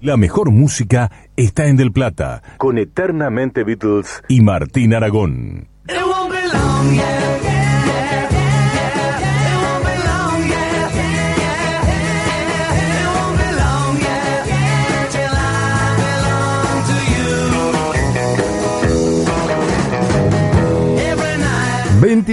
La mejor música está en Del Plata, con Eternamente Beatles. Y Martín Aragón.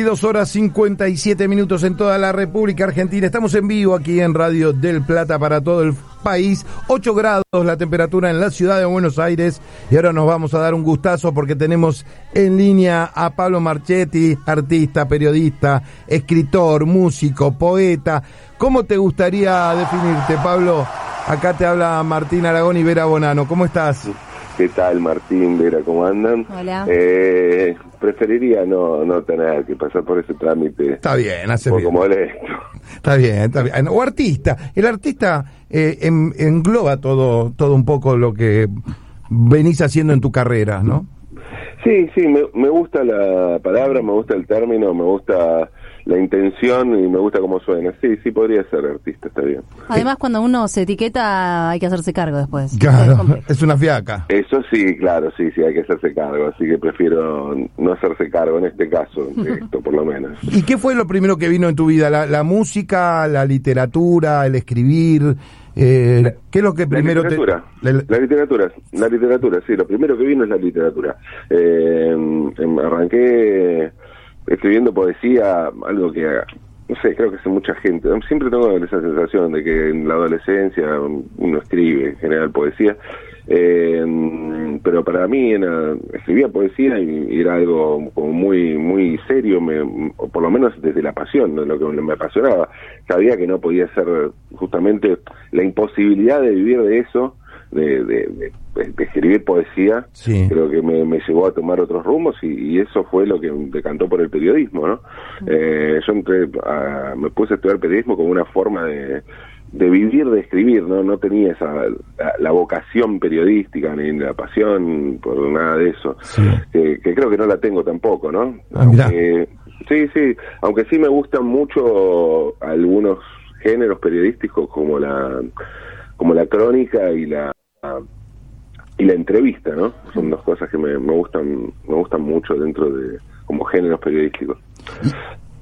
22 horas 57 minutos en toda la República Argentina. Estamos en vivo aquí en Radio del Plata para todo el país. 8 grados la temperatura en la ciudad de Buenos Aires. Y ahora nos vamos a dar un gustazo porque tenemos en línea a Pablo Marchetti, artista, periodista, escritor, músico, poeta. ¿Cómo te gustaría definirte, Pablo? Acá te habla Martín Aragón y Vera Bonano. ¿Cómo estás? ¿Qué tal, Martín, Vera? ¿Cómo andan? Hola. Eh, preferiría no, no tener que pasar por ese trámite. Está bien, hace un bien. poco molesto. Está bien, está bien. O artista. El artista eh, en- engloba todo, todo un poco lo que venís haciendo en tu carrera, ¿no? Sí, sí, me, me gusta la palabra, me gusta el término, me gusta la intención y me gusta cómo suena. Sí, sí, podría ser artista, está bien. Además, cuando uno se etiqueta, hay que hacerse cargo después. Es Claro, es una fiaca. Eso sí, claro, sí, sí, hay que hacerse cargo, así que prefiero no hacerse cargo en este caso, de esto por lo menos. ¿Y qué fue lo primero que vino en tu vida? ¿La, la música, la literatura, el escribir? Eh, ¿Qué es lo que primero la te...? literatura, la- la literatura, la literatura, sí, lo primero que vino es la literatura. Eh, em, arranqué escribiendo poesía, algo que, no sé, creo que hace mucha gente. Siempre tengo esa sensación de que en la adolescencia uno escribe en general poesía. Eh, pero para mí era, escribía poesía y, era algo como muy muy serio, me, por lo menos desde la pasión, de lo que me apasionaba. Sabía que no podía ser justamente la imposibilidad de vivir de eso, de, de- de- de escribir poesía, Sí. creo que me, me llevó a tomar otros rumos y, y eso fue lo que me decantó por el periodismo, ¿no? Eh, yo entré a- me puse a estudiar periodismo como una forma de, de vivir, de escribir, ¿no? No tenía esa la, la vocación periodística ni la pasión por nada de eso, Sí. que, que creo que no la tengo tampoco, ¿no? Ah. Aunque- sí, sí, aunque sí me gustan mucho algunos géneros periodísticos como la como la crónica y la y la entrevista, ¿no? Son dos cosas que me, me gustan me gustan mucho dentro de como géneros periodísticos.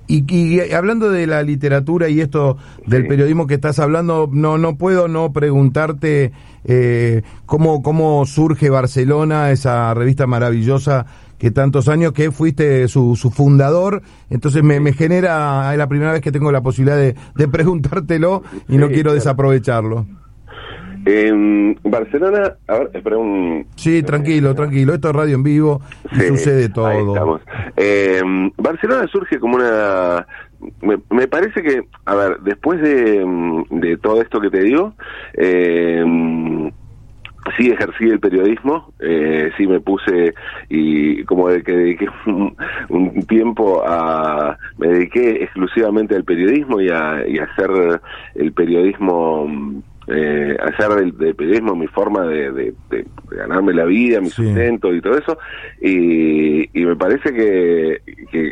Y, y hablando de la literatura y esto del Sí. periodismo que estás hablando, no no puedo no preguntarte eh, cómo cómo surge Barcelona, esa revista maravillosa que tantos años que fuiste su, su fundador, entonces me, me genera, es la primera vez que tengo la posibilidad de, de preguntártelo y no Sí, quiero claro. desaprovecharlo. En Barcelona, a ver, espera un Sí, tranquilo, tranquilo, esto es radio en vivo y Sí, sucede ahí todo. estamos. Eh, Barcelona surge como una... Me, me parece que, a ver, después de, mm, de todo esto que te digo, eh, sí ejercí el periodismo, eh, sí me puse y como de que dediqué un, un tiempo a... Me dediqué exclusivamente al periodismo y a, y a hacer el periodismo... eh, hacer del, del periodismo mi forma de, de- de- de ganarme la vida, mi Sí. sustento y todo eso, y, y me parece que, que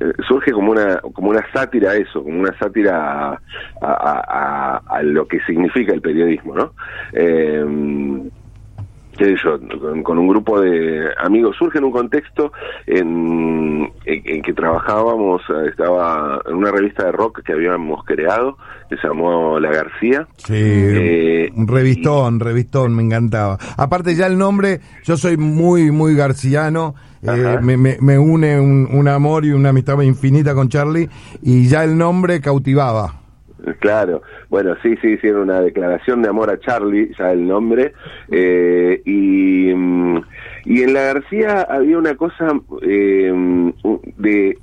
eh, surge como una como una sátira a eso, como una sátira a, a- a- a lo que significa el periodismo, ¿no? Eh, qué sé yo, con, con un grupo de amigos, surge en un contexto en, en- en que trabajábamos, eh, estaba en una revista de rock que habíamos creado, que se llamó La García. Sí, Eh, un revistón, revistón, me encantaba. Aparte ya el nombre, yo soy muy, muy garciano, eh, me, me, me une un, un amor y una amistad infinita con Charlie y ya el nombre cautivaba. Claro, bueno, sí, sí, era una declaración de amor a Charlie, ya el nombre, eh, y, mm, y en la García había una cosa eh, de,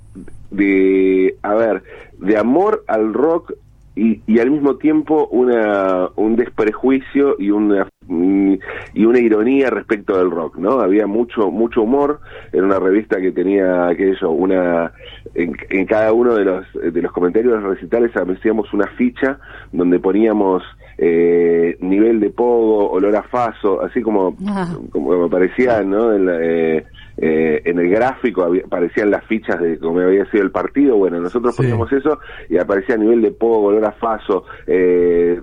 de, a ver, de amor al rock y, y al mismo tiempo una, un desprejuicio y una y una ironía respecto del rock, ¿no? Había mucho mucho humor, era una revista que tenía aquello, una en, en cada uno de los de los comentarios de los recitales hacíamos una ficha donde poníamos eh, nivel de pogo, olor a faso, así como Ah. como aparecían, ¿no? En, la, eh, eh, en el gráfico había- aparecían las fichas de cómo había sido el partido. Bueno, nosotros Sí. poníamos eso y aparecía a nivel de pogo, olor faso, eh,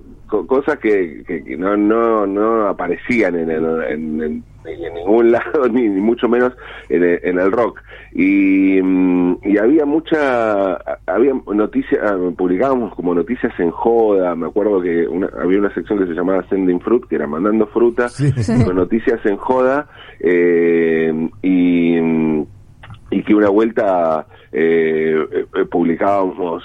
cosas que, que, no, no, no aparecían en, en, en ningún lado, ni, mucho menos en el, en el rock. Y, mm, y, había mucha, había noticias, ah, publicábamos como noticias en joda, me acuerdo que una, había una sección que se llamaba Sending Fruit, que era mandando fruta, con noticias en joda, eh, y, y que una vuelta eh, eh, publicábamos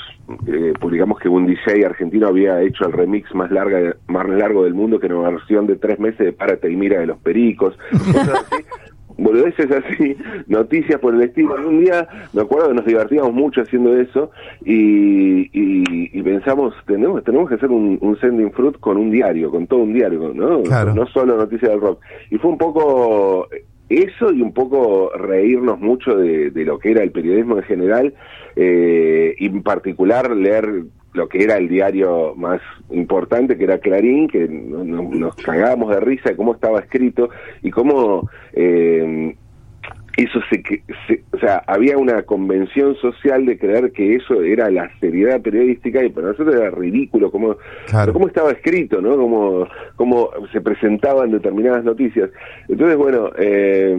eh, publicamos que un DJ argentino había hecho el remix más larga más largo del mundo que era una versión de tres meses de Párate y Mira de los Pericos cosas así boludeces así, noticias por el estilo. un día me acuerdo que nos divertíamos mucho haciendo eso y, y, pensamos, tenemos, tenemos que hacer un, un, sending fruit con un diario, con todo un diario, ¿no? No solo noticias del rock. Y fue un poco eso y un poco reírnos mucho de, lo que era el periodismo en general eh, y en particular leer lo que era el diario más importante, que era Clarín, que nos cagábamos de risa de cómo estaba escrito y cómo eh, eso se, se, o sea, había una convención social de creer que eso era la seriedad periodística y para nosotros era ridículo cómo, cómo estaba escrito, ¿no? Cómo, cómo se presentaban determinadas noticias. Entonces, bueno... Eh,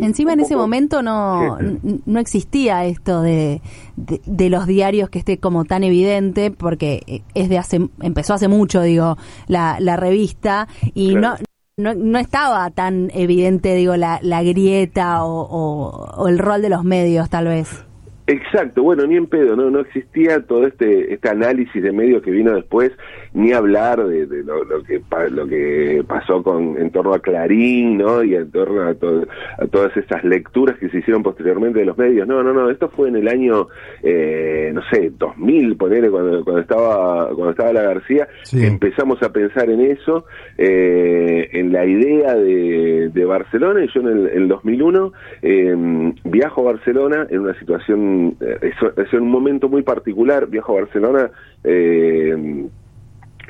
Encima en ese momento no, no existía esto de, de, los diarios que esté como tan evidente, porque es de hace, empezó hace mucho, digo, la, la revista, y no no, no estaba tan evidente, digo, la, la grieta o, o el rol de los medios, tal vez. Exacto, bueno, ni en pedo, no, no existía todo este, este análisis de medios que vino después, ni hablar de, lo, que lo que pasó con en torno a Clarín, ¿no? Y en torno a, a todas esas lecturas que se hicieron posteriormente de los medios. No, no, no, esto fue en el año, eh, no sé, 2000, ponele, cuando, cuando estaba cuando estaba la García, empezamos a pensar en eso, eh, en la idea de, de Barcelona, y yo en el, en 2001 eh, viajo a Barcelona en una situación es, un momento muy particular, viajo a Barcelona eh,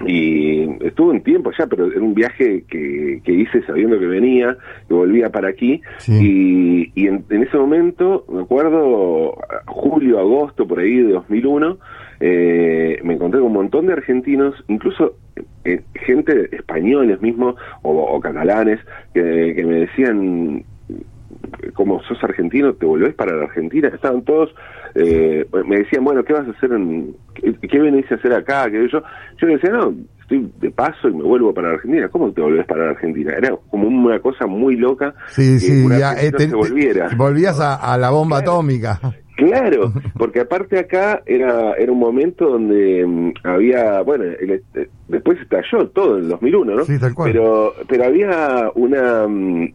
y estuve un tiempo allá, pero era un viaje que, hice sabiendo que venía, que volvía para aquí, y, en, ese momento, me acuerdo, julio, agosto, por ahí de 2001, eh, me encontré con un montón de argentinos, incluso eh, gente españoles mismos o, catalanes, que, que me decían, como sos argentino, te volvés para la Argentina. Estaban todos, eh, me decían, bueno, ¿qué vas a hacer? En, ¿Qué, venís a hacer acá? que yo, yo decía, no, estoy de paso y me vuelvo para la Argentina. ¿Cómo te volvés para la Argentina? Era como una cosa muy loca. Sí, sí, ya, eh, volviera. Volvías a, la bomba atómica. Claro, porque aparte acá era era un momento donde mm, había, bueno, el, después estalló todo en el 2001, ¿no? Sí, tal cual. Pero, pero había una, mm,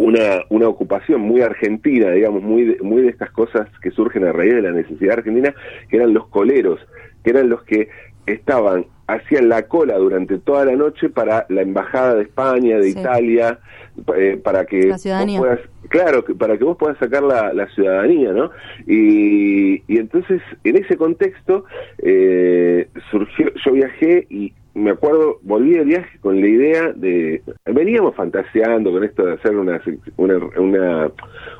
una, una ocupación muy argentina, digamos, muy de, muy de estas cosas que surgen a raíz de la necesidad argentina, que eran los coleros, que eran los que estaban, hacían la cola durante toda la noche para la embajada de España, de Italia, eh, para que vos puedas, claro, para que vos puedas sacar la, la ciudadanía, ¿no? Y, y, entonces, en ese contexto, eh, surgió, yo viajé y me acuerdo, volví de viaje con la idea de, veníamos fantaseando con esto de hacer una, una,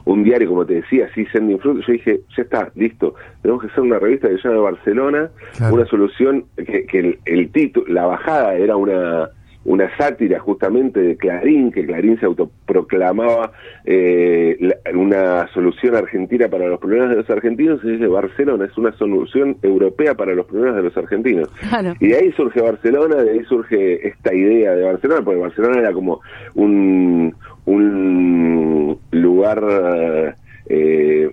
un diario, como te decía, así, Sending Fruit, yo dije, ya está, listo, tenemos que hacer una revista que se llama Barcelona, una solución, que, que el, el título, la bajada era una una sátira justamente de Clarín, que Clarín se autoproclamaba eh, una solución argentina para los problemas de los argentinos, y dice Barcelona es una solución europea para los problemas de los argentinos. Y de ahí surge Barcelona, de ahí surge esta idea de Barcelona, porque Barcelona era como un, un lugar, eh,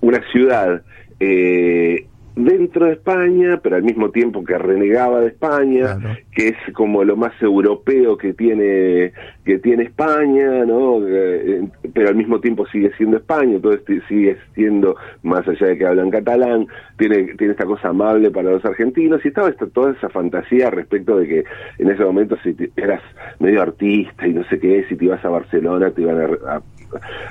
una ciudad eh, dentro de España, pero al mismo tiempo que renegaba de España, que es como lo más europeo que tiene que tiene España, ¿no? Eh, pero al mismo tiempo sigue siendo España, entonces sigue siendo más allá de que hablan catalán, tiene tiene esta cosa amable para los argentinos y estaba esta, toda esa fantasía respecto de que en ese momento si eras medio artista y no sé qué, si te ibas a Barcelona te iban a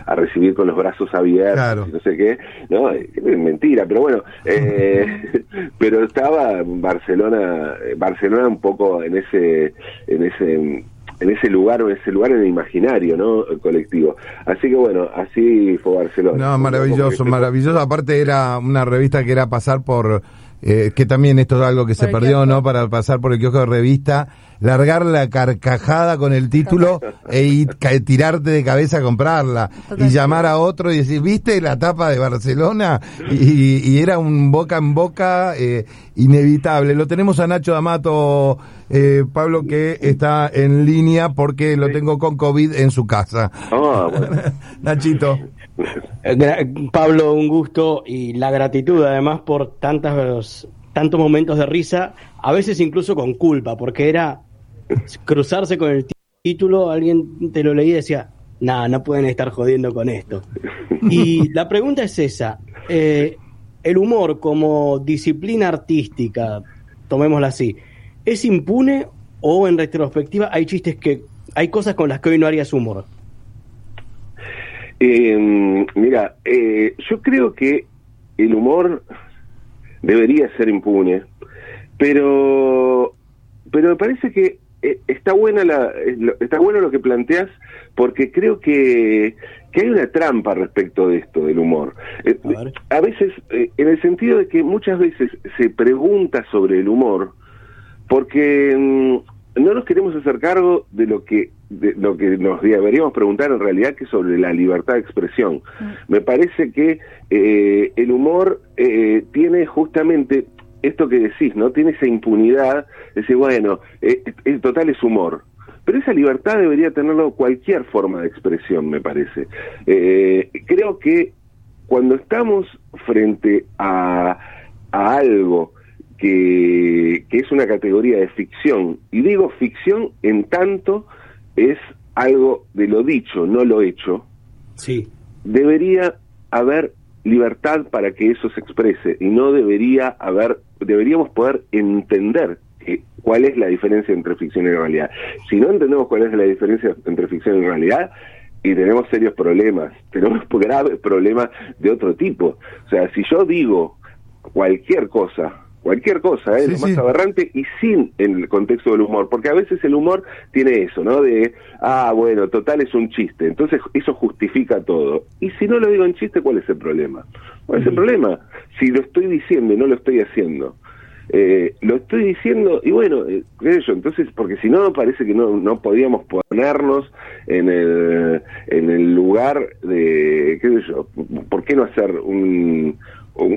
a recibir con los brazos abiertos y no sé qué, no, es mentira, pero bueno, eh, pero estaba Barcelona, Barcelona un poco en ese, en ese en ese lugar o en ese lugar en el imaginario, ¿no? colectivo. Así que bueno, así fue Barcelona. No, maravilloso, maravilloso. Aparte era una revista que era pasar por eh, que también esto es algo que se perdió, ¿no? Para pasar por el kiosco de revista, largar la carcajada con el título e tirarte de cabeza a comprarla y llamar a otro y decir, ¿viste la tapa de Barcelona? Y, era un boca en boca eh, inevitable. Lo tenemos a Nacho D'Amato, eh, Pablo, que está en línea porque lo tengo con COVID en su casa. Ah, Nachito. Pablo, un gusto y la gratitud además por tantas, tantos momentos de risa, a veces incluso con culpa, porque era cruzarse con el título, alguien te lo leía y decía, nada, no pueden estar jodiendo con esto. Y la pregunta es esa, eh, el humor como disciplina artística, tomémosla así, ¿es impune o en retrospectiva hay chistes que, hay cosas con las que hoy no harías humor? Eh, mira, eh, yo creo que el humor debería ser impune, pero, pero me parece que eh, está buena la, eh, está bueno lo que planteas porque creo que, que hay una trampa respecto de esto del humor. A, veces, en el sentido de que muchas veces se pregunta sobre el humor porque mm, no nos queremos hacer cargo de lo que de lo que nos deberíamos preguntar en realidad que sobre la libertad de expresión. Mm. Me parece que eh, el humor eh, tiene justamente esto que decís, ¿no? Tiene esa impunidad, de decir, bueno, eh, el total es humor. Pero esa libertad debería tenerlo cualquier forma de expresión, me parece. creo que cuando estamos frente a, a algo que, que es una categoría de ficción, y digo ficción en tanto es algo de lo dicho, no lo hecho, sí. debería haber libertad para que eso se exprese y no debería haber, deberíamos poder entender cuál es la diferencia entre ficción y realidad. Si no entendemos cuál es la diferencia entre ficción y realidad, y tenemos serios problemas, tenemos graves problemas de otro tipo. O sea, si yo digo cualquier cosa cualquier cosa, ¿eh? lo más aberrante y sin el contexto del humor, porque a veces el humor tiene eso, ¿no? De, ah, bueno, total es un chiste, entonces eso justifica todo. Y si no lo digo en chiste, ¿cuál es el problema? ¿Cuál es el problema? Si lo estoy diciendo y no lo estoy haciendo. Eh, lo estoy diciendo y bueno, eh, yo, entonces, porque si no parece que no, no podíamos ponernos en el, en el lugar de, qué sé yo, ¿por qué no hacer un,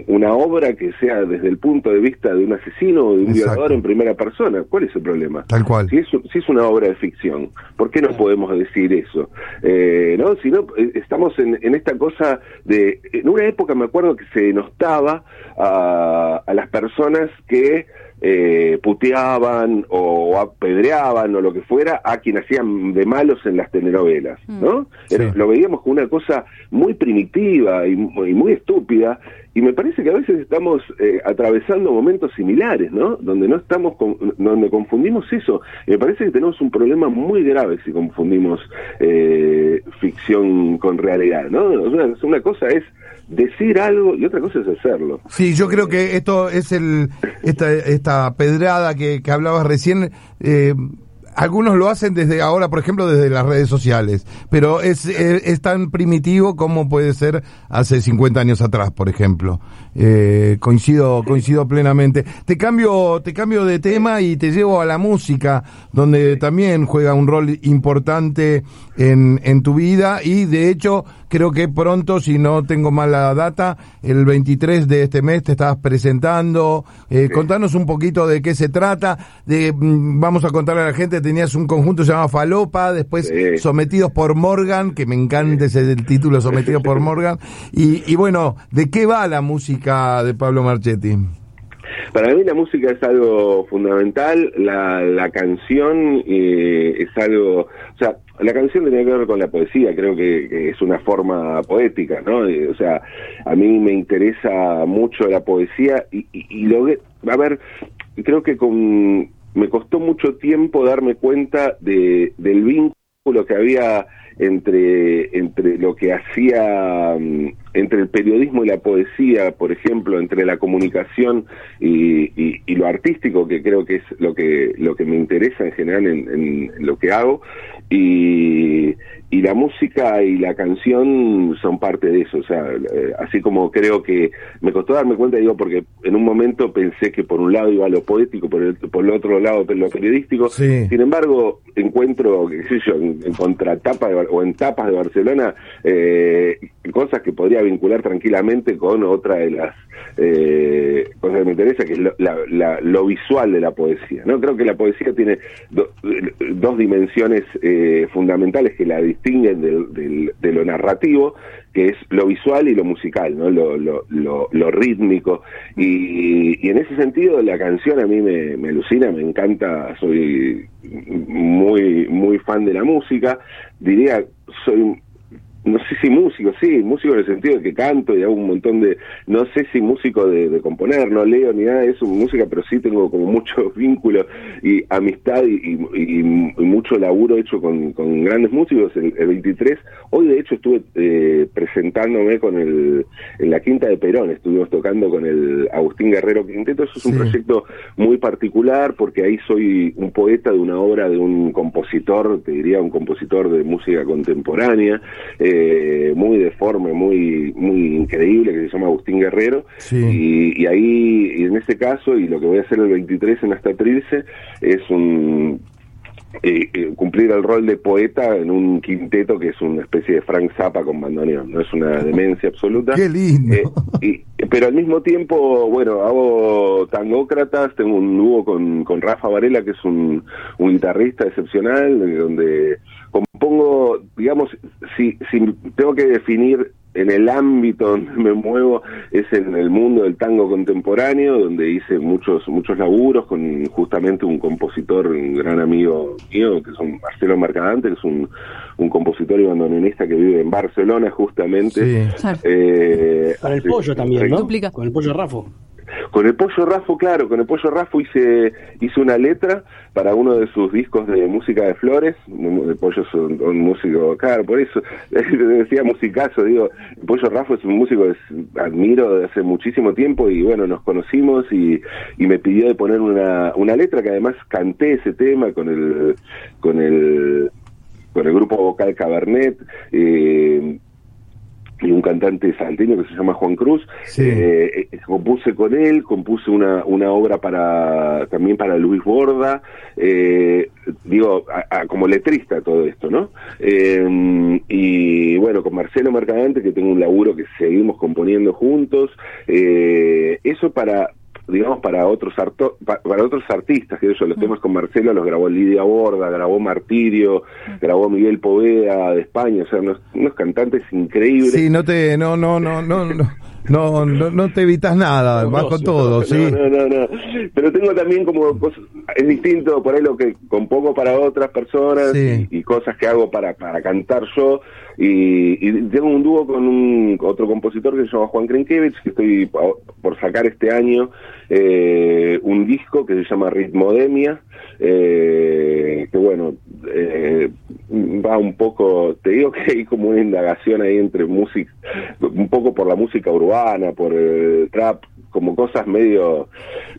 una obra que sea desde el punto de vista de un asesino o de un violador en primera persona. ¿Cuál es el problema? Tal cual. Si es, si es una obra de ficción, ¿por qué no podemos decir eso? Eh, ¿no? Si no, eh, estamos en, en, esta cosa de... En una época me acuerdo que se denostaba a, a las personas que eh, puteaban o apedreaban o lo que fuera a quien hacían de malos en las telenovelas, mm. ¿no? Lo veíamos como una cosa muy primitiva y, muy estúpida y me parece que a veces estamos eh, atravesando momentos similares, ¿no? Donde no estamos, donde confundimos eso. Y me parece que tenemos un problema muy grave si confundimos eh, ficción con realidad, ¿no? una cosa es decir algo y otra cosa es hacerlo. Sí, yo creo que esto es el esta, esta pedrada que, que hablabas recién. Eh, algunos lo hacen desde ahora, por ejemplo, desde las redes sociales, pero es, es, tan primitivo como puede ser hace 50 años atrás, por ejemplo. Eh, coincido, coincido plenamente. Te cambio, te cambio de tema y te llevo a la música, donde también juega un rol importante en, en tu vida y de hecho creo que pronto, si no tengo mala data, el 23 de este mes te estabas presentando. Eh, Contanos un poquito de qué se trata. De, mm, vamos a contarle a la gente, tenías un conjunto llamado Falopa, después Sometidos por Morgan, que me encanta ese el título, Sometidos por Morgan. Y, y bueno, ¿de qué va la música de Pablo Marchetti? Para mí la música es algo fundamental, la, la canción eh, es algo, o sea, la canción tiene que ver con la poesía, creo que, es una forma poética, ¿no? Eh, o sea, a mí me interesa mucho la poesía y, y, lo a ver, creo que con, me costó mucho tiempo darme cuenta de, del vínculo que había entre, entre lo que hacía mm, entre el periodismo y la poesía, por ejemplo, entre la comunicación y, y, lo artístico, que creo que es lo que lo que me interesa en general en, en lo que hago, y, y la música y la canción son parte de eso, o sea, eh, así como creo que me costó darme cuenta, digo, porque en un momento pensé que por un lado iba lo poético, por el, por el otro lado lo periodístico, sin embargo, encuentro, qué sé yo, en, contratapa o en tapas de Barcelona, eh, cosas que podría vincular tranquilamente con otra de las eh, cosas que me interesa, que es lo, visual de la poesía, ¿no? Creo que la poesía tiene dos dimensiones eh, fundamentales que la distinguen de, lo narrativo, que es lo visual y lo musical, ¿no? lo, lo, lo, rítmico. Y, y, en ese sentido la canción a mí me, me alucina, me encanta, soy muy, muy fan de la música. Diría, soy no sé si músico, sí, músico en el sentido de que canto y hago un montón de, no sé si músico de, componer, no leo ni nada de eso, música, pero sí tengo como mucho vínculo y amistad y, mucho laburo hecho con, grandes músicos. El, 23, hoy de hecho estuve eh, presentándome con el, en la Quinta de Perón, estuvimos tocando con el Agustín Guerrero Quinteto, eso es un proyecto muy particular porque ahí soy un poeta de una obra de un compositor, te diría un compositor de música contemporánea. Eh, muy deforme, muy muy increíble, que se llama Agustín Guerrero. Y, ahí, y en ese caso, y lo que voy a hacer el 23 en hasta Trilce, es un eh, eh, cumplir el rol de poeta en un quinteto que es una especie de Frank Zappa con bandoneón, no es una demencia absoluta. Qué lindo. y, pero al mismo tiempo, bueno, hago tangócratas, tengo un dúo con, con Rafa Varela, que es un, un guitarrista excepcional, donde compongo, digamos, si, si tengo que definir en el ámbito donde me muevo es en el mundo del tango contemporáneo, donde hice muchos muchos laburos con justamente un compositor, un gran amigo mío, que es un Marcelo Mercadante, que es un, un compositor y bandoneonista que vive en Barcelona justamente. Eh, Para el pollo también, ¿no? Con el pollo Rafo. Con el Pollo Rafo, claro, con el Pollo Rafo hice, hice una letra para uno de sus discos de música de flores. El Pollo es un, músico, claro, por eso decía musicazo, digo, el Pollo Rafo es un músico que admiro desde hace muchísimo tiempo y bueno, nos conocimos y, y me pidió de poner una, una letra que además canté ese tema con el, con el, con el grupo vocal Cabernet. Eh, y un cantante salteño que se llama Juan Cruz. Eh, eh, compuse con él, compuse una, una obra para también para Luis Borda, eh, digo, como letrista todo esto, ¿no? y bueno, con Marcelo Mercadante, que tengo un laburo que seguimos componiendo juntos, eso para digamos, para otros para otros artistas, que yo, los mm. temas con Marcelo los grabó Lidia Borda, grabó Martirio, mm. grabó Miguel Poveda de España, o sea, unos, cantantes increíbles. Sí, no te, no, no, no, no, no, no, no, te evitas nada, vas con todo, sí. No, no, no, pero tengo también como cosas, es distinto por ahí lo que compongo para otras personas y, cosas que hago para, para cantar yo, y, tengo un dúo con un otro compositor que se llama Juan Krenkiewicz, que estoy por sacar este año eh, un disco que se llama Ritmodemia, eh, que bueno, eh, va un poco, te digo que hay como una indagación ahí entre música, un poco por la música urbana, por el trap, como cosas medio,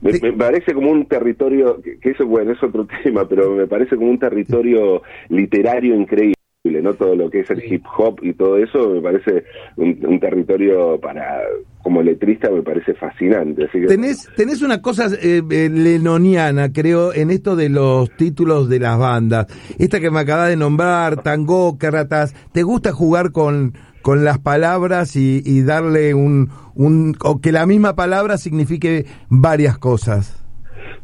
me, parece como un territorio, que eso bueno, es otro tema, pero me parece como un territorio literario increíble. ¿No? Todo lo que es el hip hop y todo eso me parece un, territorio para, como letrista me parece fascinante. Así que... tenés, tenés una cosa eh, eh, lenoniana, creo, en esto de los títulos de las bandas. Esta que me acaba de nombrar, Tangócratas, ¿te gusta jugar con, con las palabras y, y darle un, un, o que la misma palabra signifique varias cosas?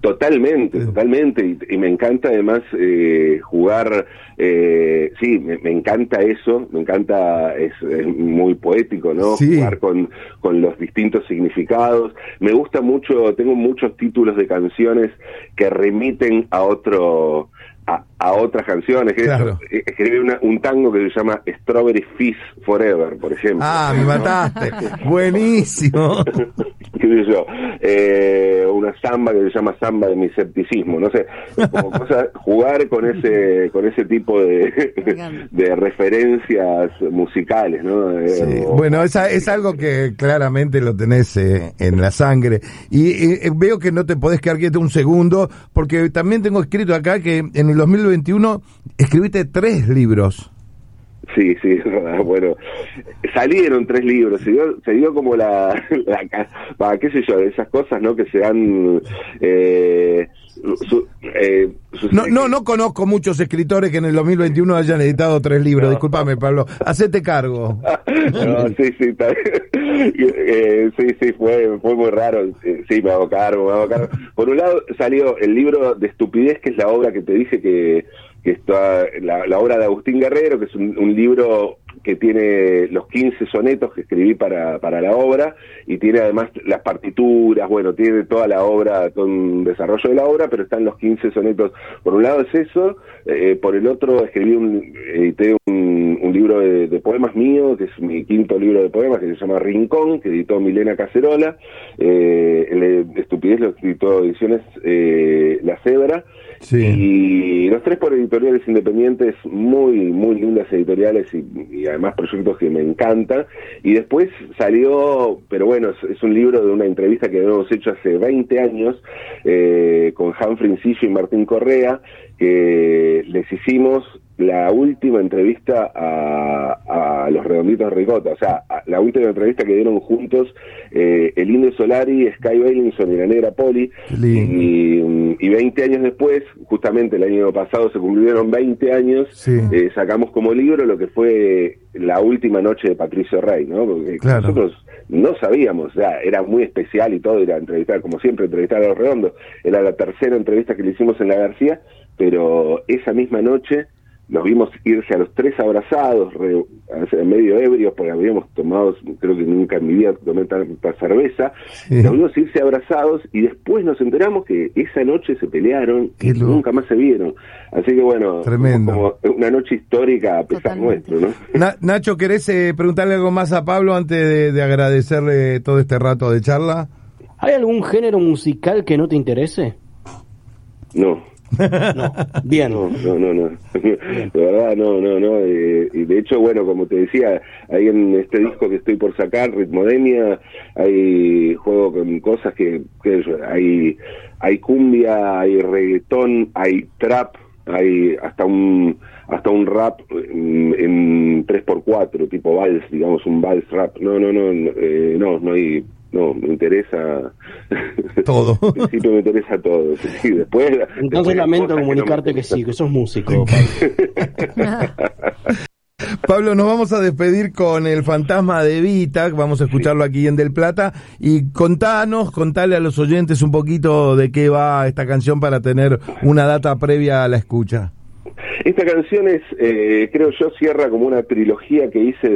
Totalmente, totalmente. Y, me encanta además eh, jugar, eh, sí, me, encanta eso, me encanta, es, muy poético, ¿no? Jugar con, con los distintos significados. Me gusta mucho, tengo muchos títulos de canciones que remiten a otro a, otras canciones. Eh, escribí un tango que se llama Strawberry Fizz Forever, por ejemplo. Ah, me mataste. Buenísimo. ¿Qué yo? Eh, una samba que se llama samba de mi escepticismo, no sé, como cosa, jugar con ese con ese tipo de, de referencias musicales, ¿no? Eh, bueno, esa, es algo que claramente lo tenés eh, en la sangre. Y veo que no te podés quedar quieto un segundo, porque también tengo escrito acá que en el 2021 escribiste tres libros. Sí, sí, bueno, salieron tres libros, se dio, se dio como la, la, qué sé yo, esas cosas, ¿no? Que se han... Eh, eh, no, no, no conozco muchos escritores que en el 2021 hayan editado tres libros, discúlpame Pablo, hacete cargo. no, sí, sí, eh, sí, sí, fue, fue muy raro, sí, me hago cargo, me hago cargo. Por un lado salió el libro de estupidez, que es la obra que te dije que que está la, obra de Agustín Guerrero, que es un, libro que tiene los 15 sonetos que escribí para, para la obra y tiene además las partituras, bueno, tiene toda la obra, todo un desarrollo de la obra, pero están los 15 sonetos. Por un lado es eso, eh, por el otro escribí un, edité un, un libro de, poemas mío, que es mi quinto libro de poemas, que se llama Rincón, que editó Milena Cacerola, eh, el de Estupidez lo editó Ediciones eh, La Cebra, y los tres por editoriales independientes, muy, muy lindas editoriales y, además proyectos que me encantan. Y después salió, pero bueno, es, un libro de una entrevista que habíamos hecho hace 20 años eh, con Humphrey Frincillo y Martín Correa, que les hicimos la última entrevista a, los redonditos Ricota, o sea, la última entrevista que dieron juntos eh, el Indio Solari, Sky Bailinson y la Negra Poli, y, y, 20 años después, justamente el año pasado se cumplieron 20 años, eh, sacamos como libro lo que fue la última noche de Patricio Rey, ¿no? Porque nosotros no sabíamos, o sea, era muy especial y todo, era entrevistar, como siempre, entrevistar a los redondos, era la tercera entrevista que le hicimos en la García, pero esa misma noche los vimos irse a los tres abrazados, medio ebrios, porque habíamos tomado, creo que nunca en mi vida tomé tanta cerveza, los vimos irse abrazados y después nos enteramos que esa noche se pelearon y nunca más se vieron. Así que bueno, como una noche histórica a pesar nuestro, ¿no? Nacho, ¿querés eh, preguntarle algo más a Pablo antes de agradecerle todo este rato de charla? ¿Hay algún género musical que no te interese? No. No, bien. No, no, no, De verdad, no, no, no. Eh, y de hecho, bueno, como te decía, ahí en este disco que estoy por sacar, Ritmodemia, hay juego con cosas que, hay, hay cumbia, hay reggaetón, hay trap, hay hasta un hasta un rap en, en 3x4, tipo vals, digamos, un vals rap. No, no, no, eh, no, no hay no, me interesa todo. en principio me interesa todo. Sí, después, Entonces lamento comunicarte que, sí, que sos músico. Pablo. nos vamos a despedir con el fantasma de Vita, vamos a escucharlo aquí en Del Plata, y contanos, contale a los oyentes un poquito de qué va esta canción para tener una data previa a la escucha. Esta canción es, eh, creo yo, cierra como una trilogía que hice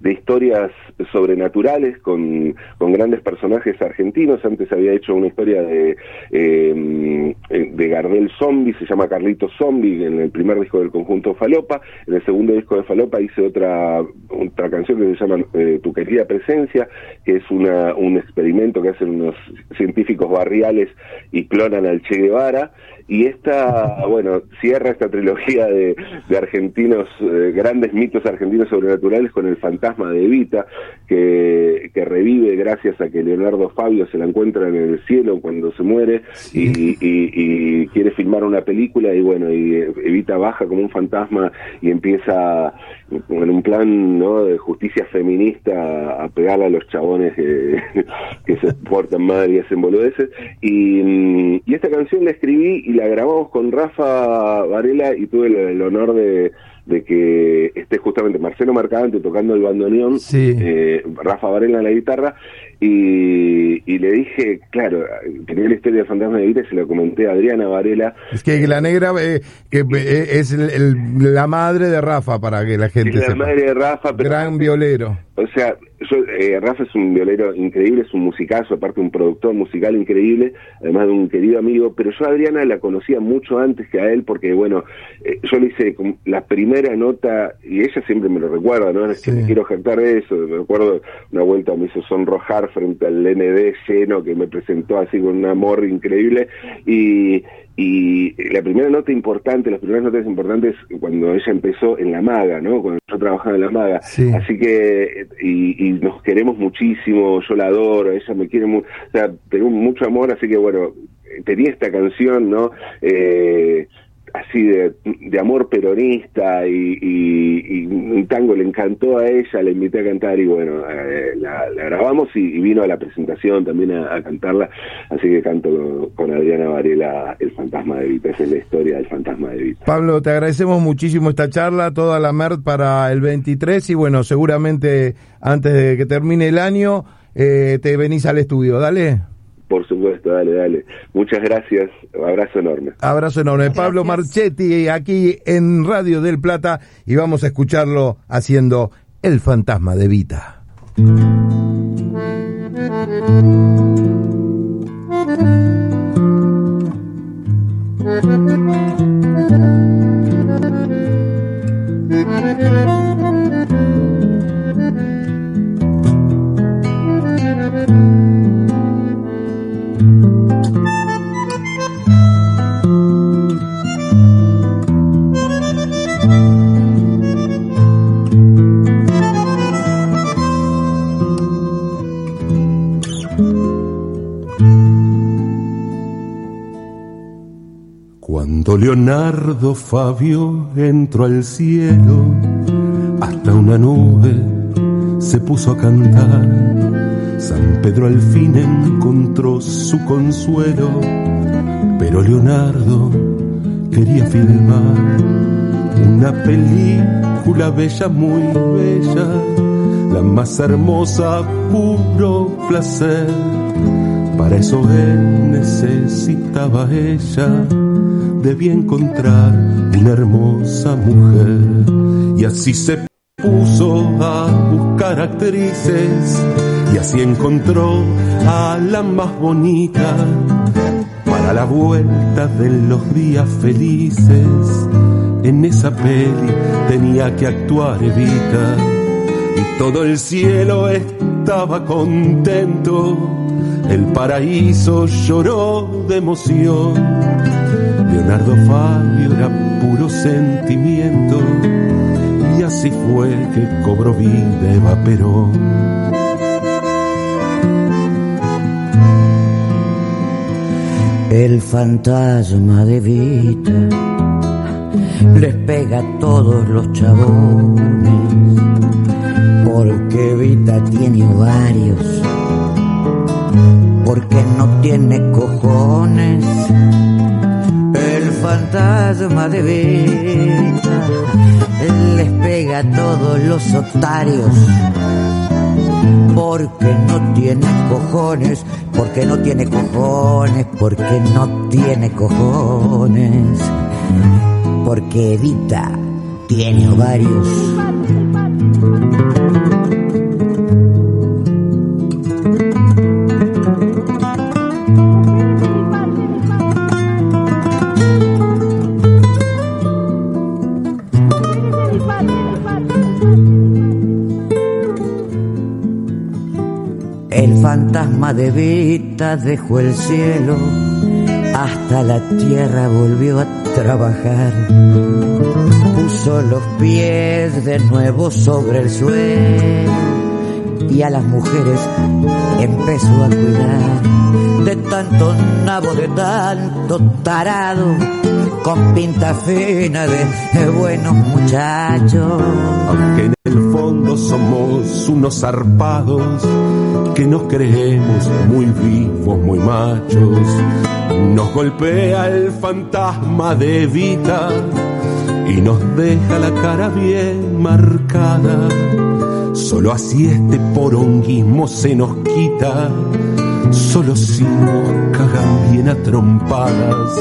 de, historias sobrenaturales con, grandes personajes argentinos. Antes había hecho una historia de, eh, de Gardel Zombie, se llama Carlito Zombie, en el primer disco del conjunto Falopa. En el segundo disco de Falopa hice otra, otra canción que se llama eh, Tu querida presencia, que es una, un experimento que hacen unos científicos barriales y clonan al Che Guevara. Y esta, bueno, cierra esta trilogía de, argentinos, eh, grandes mitos argentinos sobrenaturales con el fantasma de Evita, que, que, revive gracias a que Leonardo Fabio se la encuentra en el cielo cuando se muere y, quiere filmar una película y bueno, y Evita baja como un fantasma y empieza en un plan ¿no? de justicia feminista a pegarle a los chabones que, se portan mal y hacen boludeces. Y, y esta canción la escribí y la grabamos con Rafa Varela y tuve el, honor de, de, que esté justamente Marcelo Mercadante tocando el bandoneón, eh, Rafa Varela en la guitarra, y, y, le dije, claro, tenía la historia del fantasma de Vita y se lo comenté a Adriana Varela. Es que la negra eh, que eh, es la madre de Rafa, para que la gente la madre de Rafa. Gran violero. O sea, eh, Rafa es un violero increíble, es un musicazo, aparte un productor musical increíble, además de un querido amigo, pero yo a Adriana la conocía mucho antes que a él porque, bueno, yo le hice la primera nota, y ella siempre me lo recuerda, ¿no? Es que me quiero jactar de eso, me acuerdo una vuelta me hizo sonrojar frente al ND lleno que me presentó así con un amor increíble, y, y la primera nota importante, las primeras notas importantes cuando ella empezó en La Maga, ¿no? Cuando yo trabajaba en La Maga. Así que, y, nos queremos muchísimo, yo la adoro, ella me quiere mucho, o sea, tengo mucho amor, así que bueno, tenía esta canción, ¿no? Eh, así de, amor peronista y, un tango le encantó a ella, le invité a cantar y bueno, eh, la, grabamos y, vino a la presentación también a, cantarla, así que canto con, Adriana Varela El Fantasma de Vita, esa es la historia del Fantasma de Vita. Pablo, te agradecemos muchísimo esta charla, toda la MERD para el 23 y bueno, seguramente antes de que termine el año eh, te venís al estudio, dale. Por supuesto, dale, dale. Muchas gracias. Abrazo enorme. Abrazo enorme. Pablo Marchetti aquí en Radio del Plata y vamos a escucharlo haciendo El fantasma de Vita. Leonardo Fabio entró al cielo, hasta una nube se puso a cantar. San Pedro al fin encontró su consuelo, pero Leonardo quería filmar una película bella, muy bella, la más hermosa, puro placer. Para eso él necesitaba ella debía encontrar una hermosa mujer. Y así se puso a buscar actrices y así encontró a la más bonita para la vuelta de los días felices. En esa peli tenía que actuar Evita y todo el cielo estaba contento. El paraíso lloró de emoción Leonardo Fabio era puro sentimiento y así fue que cobró vida Eva Perón. El fantasma de Vita les pega a todos los chabones porque Vita tiene ovarios, porque no tiene cojones fantasma de Vita. Les pega a todos los otarios. Porque no tiene cojones, porque no tiene cojones, porque no tiene cojones, porque Evita tiene ovarios. Fantasma de Vita dejó el cielo, hasta la tierra volvió a trabajar. Puso los pies de nuevo sobre el suelo y a las mujeres empezó a cuidar de tanto nabo, de tanto tarado, con pinta fina de buenos muchachos. Aunque en el fondo somos unos zarpados que nos creemos muy vivos, muy machos. Nos golpea el fantasma de Vita y nos deja la cara bien marcada. Solo así este poronguismo se nos quita, solo si nos cagan bien a trompadas.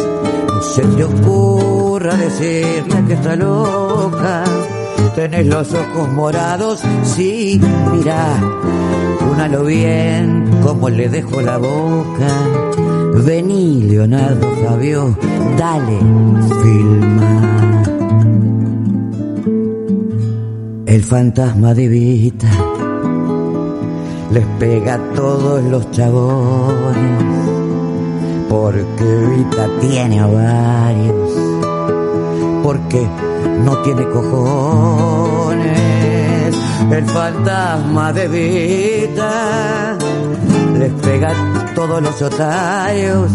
No se te ocurra decirle que está loca, tenés los ojos morados, sí, mira Únalo bien, como le dejo la boca. Vení, Leonardo Fabio, dale, filma. fantasma de Vita les pega a todos los chabones, porque Vita tiene ovarios, porque no tiene cojones. El fantasma de Vita les pega todos los otarios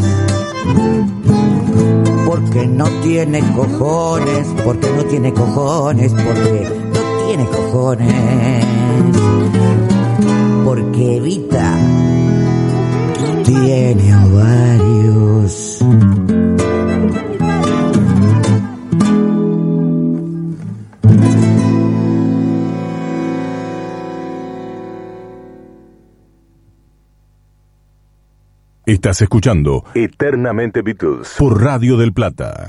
porque no tiene cojones, porque no tiene cojones, porque no tiene cojones, porque Evita tiene ovarios. Estás escuchando Eternamente Beatles por Radio del Plata.